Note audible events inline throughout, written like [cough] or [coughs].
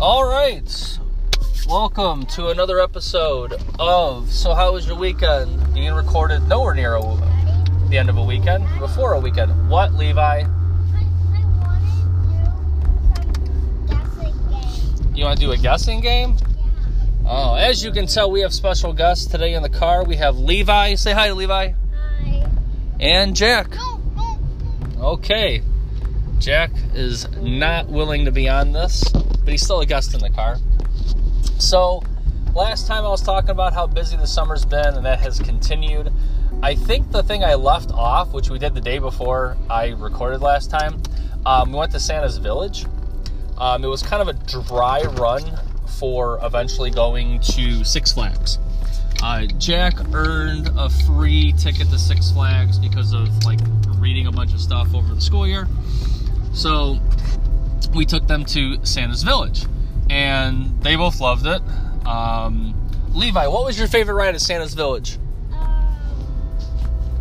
All right. Welcome to another episode of So How Was Your Weekend? Being recorded nowhere near a, the end of a weekend, before a weekend. What, Levi? I wanted you some guessing game. You want to do a guessing game? Yeah. Oh, as you can tell, we have special guests today in the car. We have Levi. Say hi, to Levi. Hi. And Jack. No, no, no. Okay. Jack is not willing to be on this, but he's still a guest in the car. So, last time I was talking about how busy the summer's been, and that has continued. I think the thing I left off, which we did the day before I recorded last time, um, we went to Santa's Village. Um, it was kind of a dry run for eventually going to Six Flags. Uh, Jack earned a free ticket to Six Flags because of like reading a bunch of stuff over the school year. So we took them to Santa's Village, and they both loved it. Um, Levi, what was your favorite ride at Santa's Village? Um,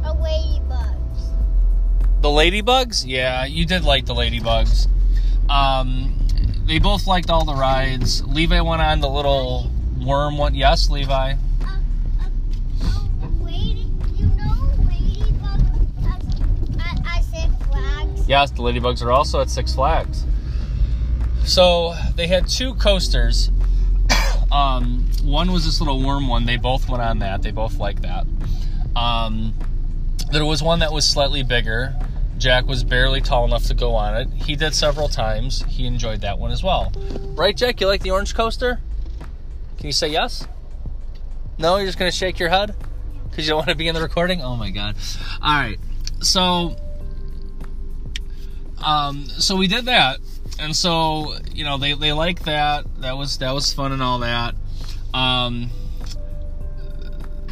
a ladybugs. The Ladybugs? Yeah, you did like the Ladybugs. Um, they both liked all the rides. Levi went on the little worm one. Yes, Levi. Uh, uh, you know ladybugs at, at Flags? Yes, the Ladybugs are also at Six Flags. So they had two coasters. [coughs] um, one was this little worm one. They both went on that. They both liked that. Um, there was one that was slightly bigger. Jack was barely tall enough to go on it. He did several times. He enjoyed that one as well. Right, Jack? You like the orange coaster? Can you say yes? No, you're just going to shake your head? Because you don't want to be in the recording? Oh my god. All right. So um, so we did that, and so you know they they liked that. That was that was fun and all that. Um,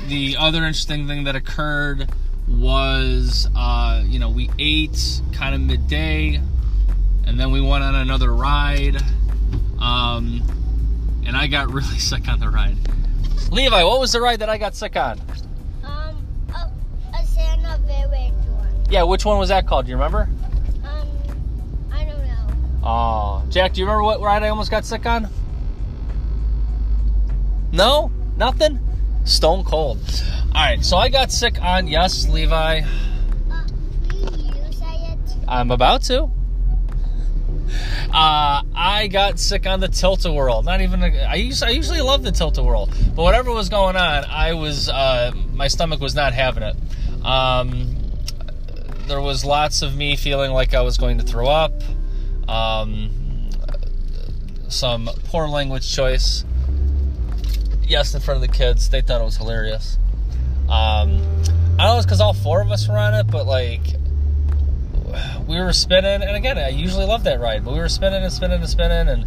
the other interesting thing that occurred was uh, you know we ate kind of midday, and then we went on another ride. Um, and I got [laughs] really sick on the ride. Levi, what was the ride that I got sick on? Um, a, a Santa Village one. Yeah, which one was that called? Do you remember? Oh, Jack, do you remember what ride I almost got sick on? No? Nothing? Stone cold. All right, so I got sick on, yes, Levi. Uh, please you say it. I'm about to. Uh, I got sick on the Tilt-A-Whirl. Not even. A, I usually, I usually love the Tilt-A-Whirl, but whatever was going on, I was. Uh, my stomach was not having it. Um, there was lots of me feeling like I was going to throw up. Um, some poor language choice. Yes, in front of the kids, they thought it was hilarious. Um, I don't know, it's because all four of us were on it, but like we were spinning, and again, I usually love that ride, but we were spinning and spinning and spinning, and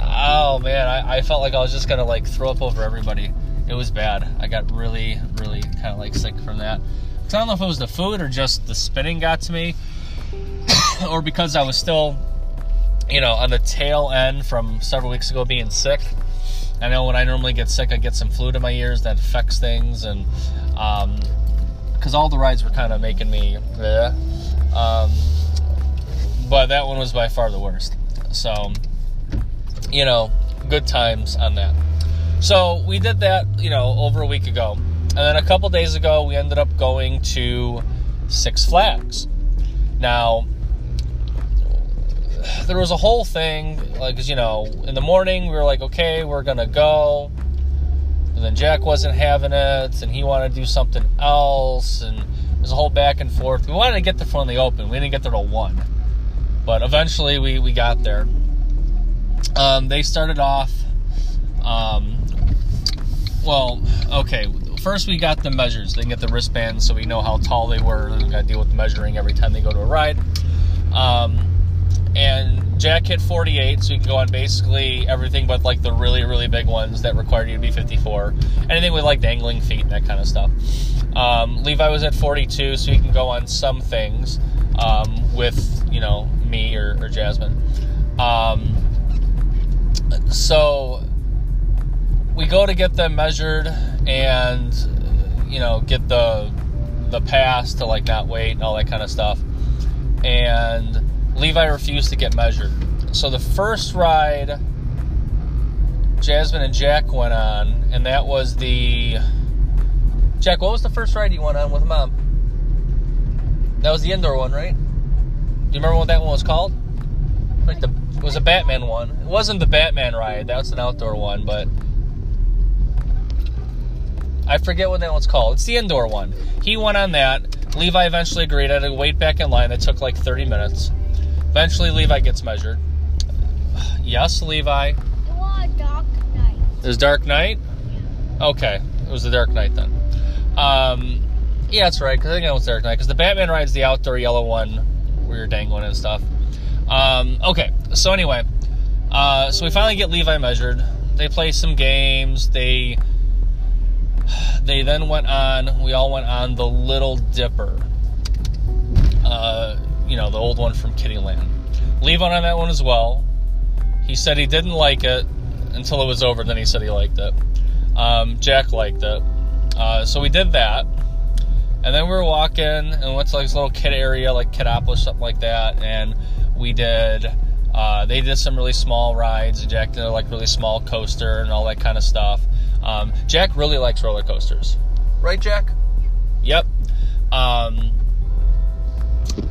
oh man, I, I felt like I was just gonna like throw up over everybody. It was bad. I got really, really kind of like sick from that. I don't know if it was the food or just the spinning got to me, [coughs] or because I was still, you know, on the tail end from several weeks ago being sick. I know when I normally get sick, I get some fluid in my ears that affects things, and um because all the rides were kind of making me. bleh. Um, but that one was by far the worst. So, you know, good times on that. So we did that, you know, over a week ago. And then a couple days ago, we ended up going to Six Flags. Now, there was a whole thing, like, 'cause, you know, in the morning, we were like, okay, we're to go. And then Jack wasn't having it, and he wanted to do something else. And there's a whole back and forth. We wanted to get there from the open. We didn't get there till 1. But eventually, we, we got there. Um, they started off. Um, well, okay. First, we got the measures. They get the wristbands so we know how tall they were. We got to deal with measuring every time they go to a ride. Um, and Jack hit 48, so you can go on basically everything but like the really, really big ones that required you to be 54. Anything with like dangling feet and that kind of stuff. Um, Levi was at 42, so he can go on some things um, with, you know, me or, or Jasmine. Um, so we go to get them measured and you know get the the pass to like not wait and all that kind of stuff and levi refused to get measured so the first ride Jasmine and Jack went on, and that was the. Jack, what was the first ride you went on with mom? That was the indoor one, right? Do you remember what that one was called? Like the it was a Batman one. It wasn't the Batman ride. That's an outdoor one, but I forget what that one's called. It's the indoor one. He went on that. Levi eventually agreed. I had to wait back in line. It took like 30 minutes. Eventually, Levi gets measured. Yes, Levi. It was a dark night. It was Dark Knight? Okay. It was the Dark Knight then. Um, yeah, that's right. Because I think it was Dark Knight. Because the Batman ride's the outdoor yellow one where you're dangling and stuff. Um, okay. So, anyway. Uh, so we finally get Levi measured. They play some games. They they then went on. We all went on the Little Dipper. Uh, you know, the old one from Kiddieland. Levi went on that one as well. He said he didn't like it until it was over. Then he said he liked it. Um, Jack liked it. Uh, so we did that. And then we were walking and went to like this little kid area, like Kidopolis, something like that. And we did, uh, they did some really small rides. And Jack did a like really small coaster and all that kind of stuff. Um, Jack really likes roller coasters. Right, Jack? Yep. Um,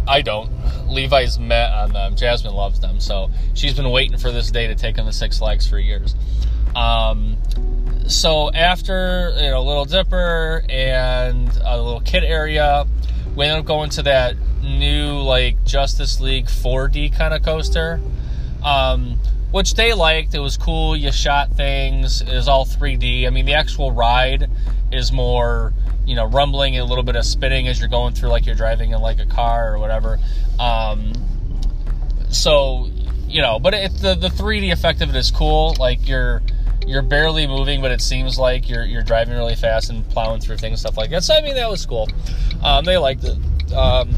I don't. Levi's met on them. Jasmine loves them, so she's been waiting for this day to take him to Six Flags for years. Um, so after you know Little Dipper and a little kid area, we ended up going to that new like Justice League 4D kind of coaster, um, which they liked. It was cool. You shot things. It was all 3D. I mean, the actual ride is more you know rumbling and a little bit of spinning as you're going through like you're driving in like a car or whatever. Um, so you know, but it's the the 3D effect of it is cool. Like you're you're barely moving, but it seems like you're you're driving really fast and plowing through things, stuff like that. So I mean, that was cool. Um, they liked it. Um,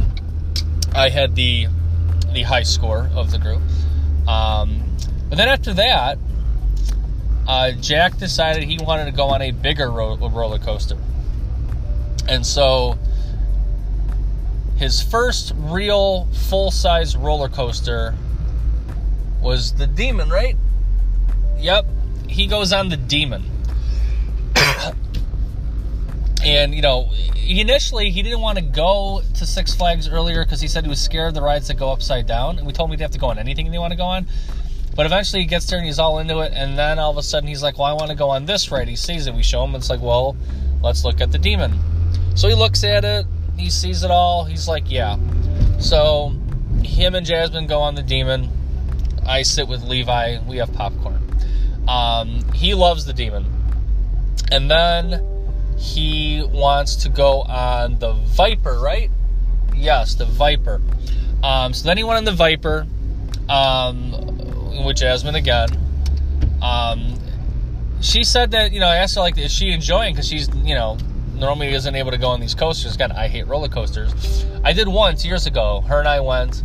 I had the the high score of the group. Um, but then after that, uh, Jack decided he wanted to go on a bigger ro- roller coaster, and so his first real full size roller coaster was the Demon, right? Yep, he goes on the Demon. [coughs] and, you know, initially he didn't want to go to Six Flags earlier because he said he was scared of the rides that go upside down. And we told him he'd have to go on anything they want to go on. But eventually he gets there and he's all into it. And then all of a sudden he's like, well, I want to go on this ride. He sees it. We show him. It's like, well, let's look at the Demon. So he looks at it. He sees it all. He's like, yeah. So him and Jasmine go on the Demon. I sit with Levi. We have popcorn. Um, he loves the demon. And then he wants to go on the Viper, right? Yes, the Viper. Um, so then he went on the Viper um, with Jasmine again. Um, she said that, you know, I asked her, like, is she enjoying? Because she's, you know, normally isn't able to go on these coasters. Again, I hate roller coasters. I did once years ago. Her and I went.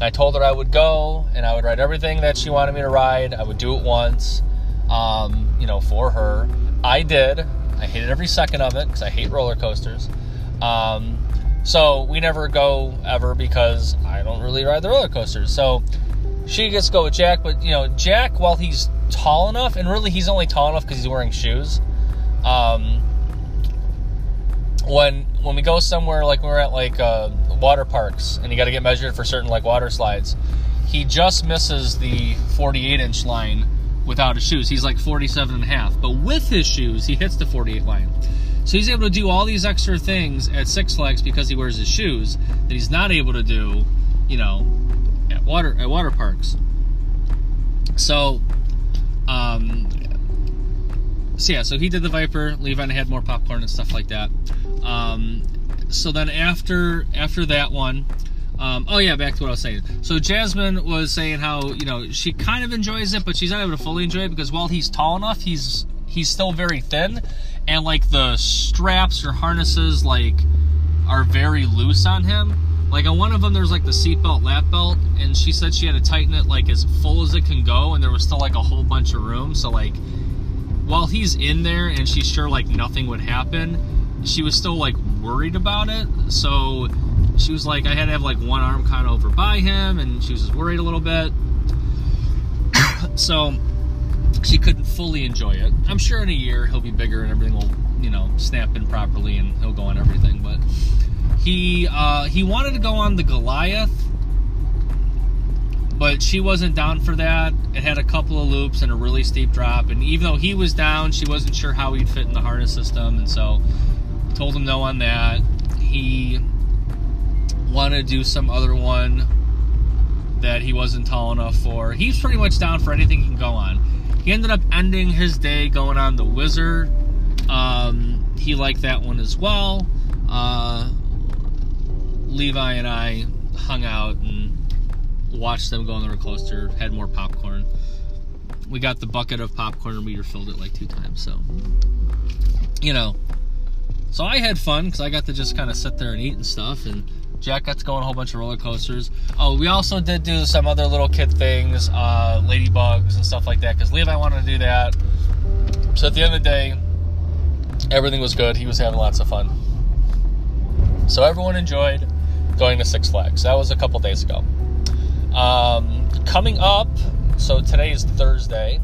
I told her I would go and I would ride everything that she wanted me to ride. I would do it once um, you know, for her. I did. I hated every second of it because I hate roller coasters. Um, so we never go ever because I don't really ride the roller coasters. So she gets to go with Jack, but you know, Jack, while he's tall enough, and really he's only tall enough because he's wearing shoes. Um, when when we go somewhere like we're at like uh, water parks and you got to get measured for certain like water slides, he just misses the 48 inch line without his shoes. He's like 47 and a half. But with his shoes, he hits the 48 line. So he's able to do all these extra things at Six Flags because he wears his shoes that he's not able to do, you know, at water at water parks. So, um, so yeah, so he did the Viper. Levi had more popcorn and stuff like that. Um, so then after after that one, um, oh yeah, back to what I was saying. So Jasmine was saying how you know she kind of enjoys it, but she's not able to fully enjoy it because while he's tall enough, he's he's still very thin, and like the straps or harnesses like are very loose on him. Like on one of them, there's like the seatbelt lap belt, and she said she had to tighten it like as full as it can go, and there was still like a whole bunch of room. So like while he's in there and she's sure like nothing would happen, she was still like worried about it. So she was like, I had to have like one arm kind of over by him, and she was worried a little bit. [coughs] so she couldn't fully enjoy it. I'm sure in a year he'll be bigger and everything will, you know, snap in properly and he'll go on everything. But he uh, he wanted to go on the Goliath, but she wasn't down for that. It had a couple of loops and a really steep drop, and even though he was down, she wasn't sure how he'd fit in the harness system, and so told him no on that. He wanted to do some other one that he wasn't tall enough for. He's pretty much down for anything he can go on. He ended up ending his day going on the Wizard. Um, he liked that one as well. Uh, Levi and I hung out and watched them go on the roller coaster, had more popcorn. We got the bucket of popcorn and we refilled it like two times. So, you know, so I had fun because I got to just kind of sit there and eat and stuff. And Jack got to go on a whole bunch of roller coasters. Oh, we also did do some other little kid things, uh, ladybugs and stuff like that because Levi wanted to do that. So at the end of the day, everything was good. He was having lots of fun. So everyone enjoyed going to Six Flags. That was a couple days ago. Um, coming up, so today is Thursday.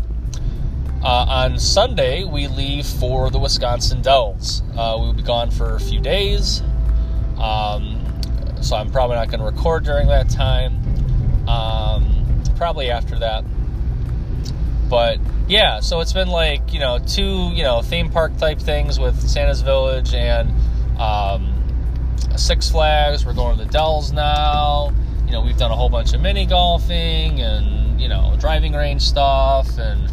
Uh, on Sunday, we leave for the Wisconsin Dells. Uh, we'll be gone for a few days. Um, so I'm probably not going to record during that time. Um, probably after that. But yeah, so it's been like, you know, two, you know, theme park type things with Santa's Village and um, Six Flags. We're going to the Dells now. You know, we've done a whole bunch of mini golfing and, you know, driving range stuff and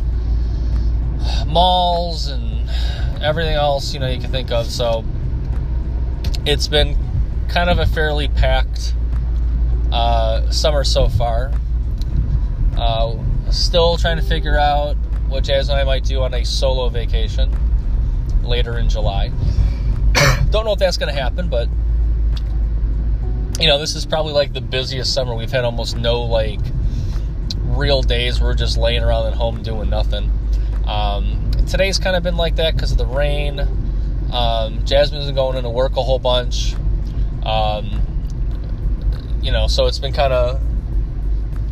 malls and everything else, you know, you can think of. So it's been kind of a fairly packed uh, summer so far. Uh, still trying to figure out what Jazz and I might do on a solo vacation later in July. [coughs] Don't know if that's going to happen, but you know, this is probably like the busiest summer. We've had almost no like real days. We're just laying around at home doing nothing. Um, today's kind of been like that because of the rain. Um, Jasmine's been going into work a whole bunch. Um, you know, so it's been kind of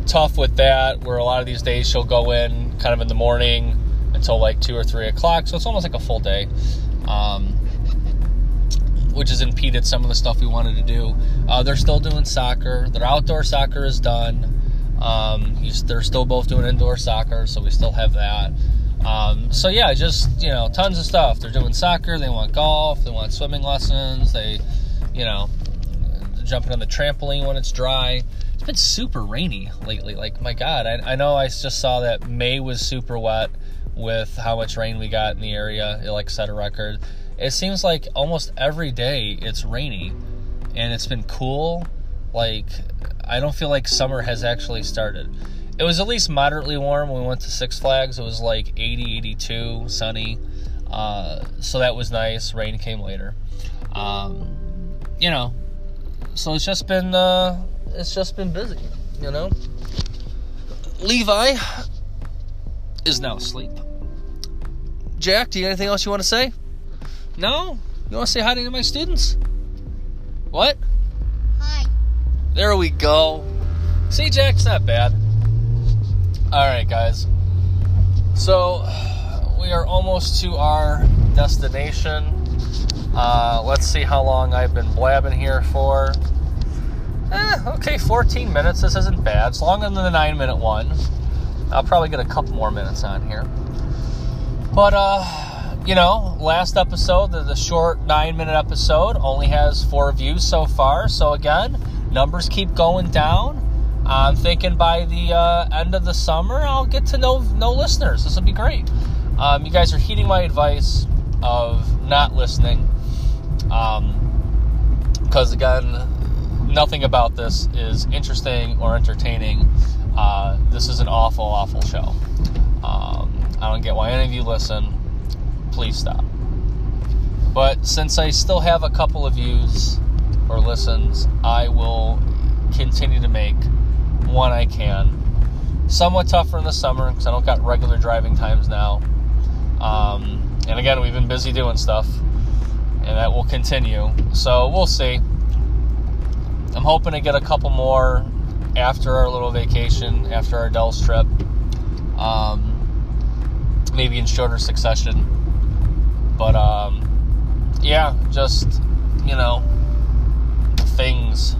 tough with that. Where a lot of these days she'll go in kind of in the morning until like two or three o'clock. So it's almost like a full day. Um, which has impeded some of the stuff we wanted to do. Uh, they're still doing soccer. Their outdoor soccer is done. Um, they're still both doing indoor soccer, so we still have that. Um, so yeah, just you know, tons of stuff. They're doing soccer. They want golf. They want swimming lessons. They, you know, jumping on the trampoline when it's dry. It's been super rainy lately. Like my God, I, I know I just saw that May was super wet with how much rain we got in the area. It like set a record it seems like almost every day it's rainy and it's been cool. Like, I don't feel like summer has actually started. It was at least moderately warm when we went to Six Flags. It was like 80, 82, sunny. Uh, so that was nice. Rain came later. Um, you know, so it's just been uh, it's just been busy. You know, Levi is now asleep. Jack, do you have anything else you want to say? No? You want to say hi to any of my students? What? Hi. There we go. See, Jack's not bad. Alright, guys. So, we are almost to our destination. Uh, let's see how long I've been blabbing here for. Eh, okay, 14 minutes. This isn't bad. It's longer than the 9 minute one. I'll probably get a couple more minutes on here. But, uh, you know, last episode, the, the short nine minute episode, only has four views so far. So, again, numbers keep going down. I'm thinking by the uh, end of the summer, I'll get to know no listeners. This will be great. Um, you guys are heeding my advice of not listening. Because, um, again, nothing about this is interesting or entertaining. Uh, this is an awful, awful show. Um, I don't get why any of you listen please stop. But since I still have a couple of views or listens, I will continue to make one I can. Somewhat tougher in the summer because I don't got regular driving times now. Um, and again, we've been busy doing stuff, and that will continue. So we'll see. I'm hoping to get a couple more after our little vacation, after our Dells trip. Um, maybe in shorter succession. But um, yeah, just you know, things.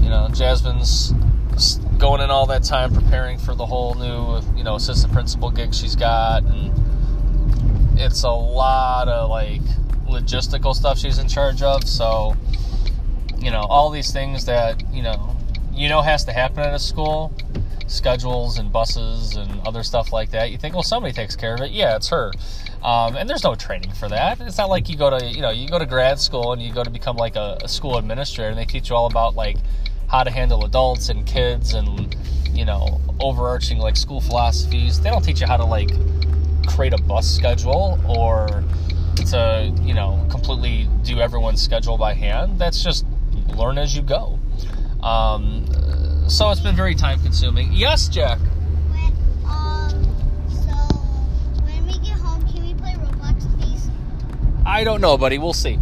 You know, Jasmine's going in all that time preparing for the whole new, you know, assistant principal gig she's got, and it's a lot of like logistical stuff she's in charge of. So, you know, all these things that you know, you know, has to happen at a school, schedules and buses and other stuff like that. You think, well, somebody takes care of it. Yeah, it's her. Um, and there's no training for that. It's not like you go to, you know, you go to grad school and you go to become like a, a school administrator, and they teach you all about like how to handle adults and kids and you know overarching like school philosophies. They don't teach you how to like create a bus schedule or to you know completely do everyone's schedule by hand. That's just learn as you go. Um, so it's been very time consuming. Yes, Jack. When, um, so when we get home, can we play Roblox, please? I don't know, buddy. We'll see.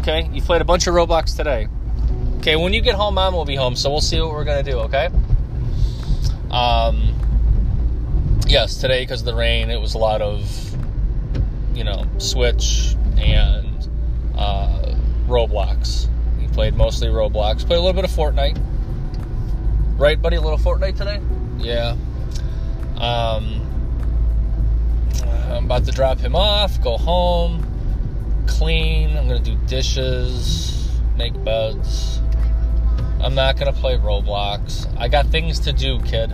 Okay, you played a bunch of Roblox today. Okay, when you get home, mom will be home, so we'll see what we're gonna do. Okay. Um. Yes, today because of the rain, it was a lot of, you know, Switch and uh, Roblox. We played mostly Roblox. Played a little bit of Fortnite. Right, buddy? A little Fortnite today. Yeah. Um. I'm about to drop him off. Go home. Clean. I'm gonna do dishes. Make beds. I'm not gonna play Roblox. I got things to do, kid.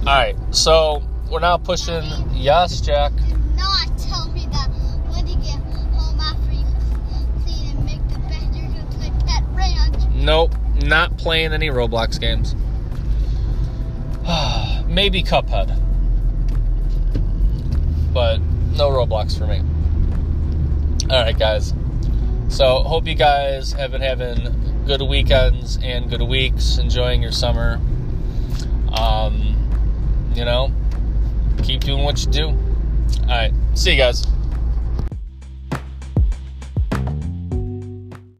Alright, so we're now pushing yes, Jack. Do not tell me that when you get home after you clean and make the bed, you're gonna play Pet Ranch. Nope, not playing any Roblox games. [sighs] Maybe Cuphead. But no Roblox for me. Alright, guys. So, hope you guys have been having good weekends and good weeks, enjoying your summer. Um, you know, keep doing what you do. All right, see you guys.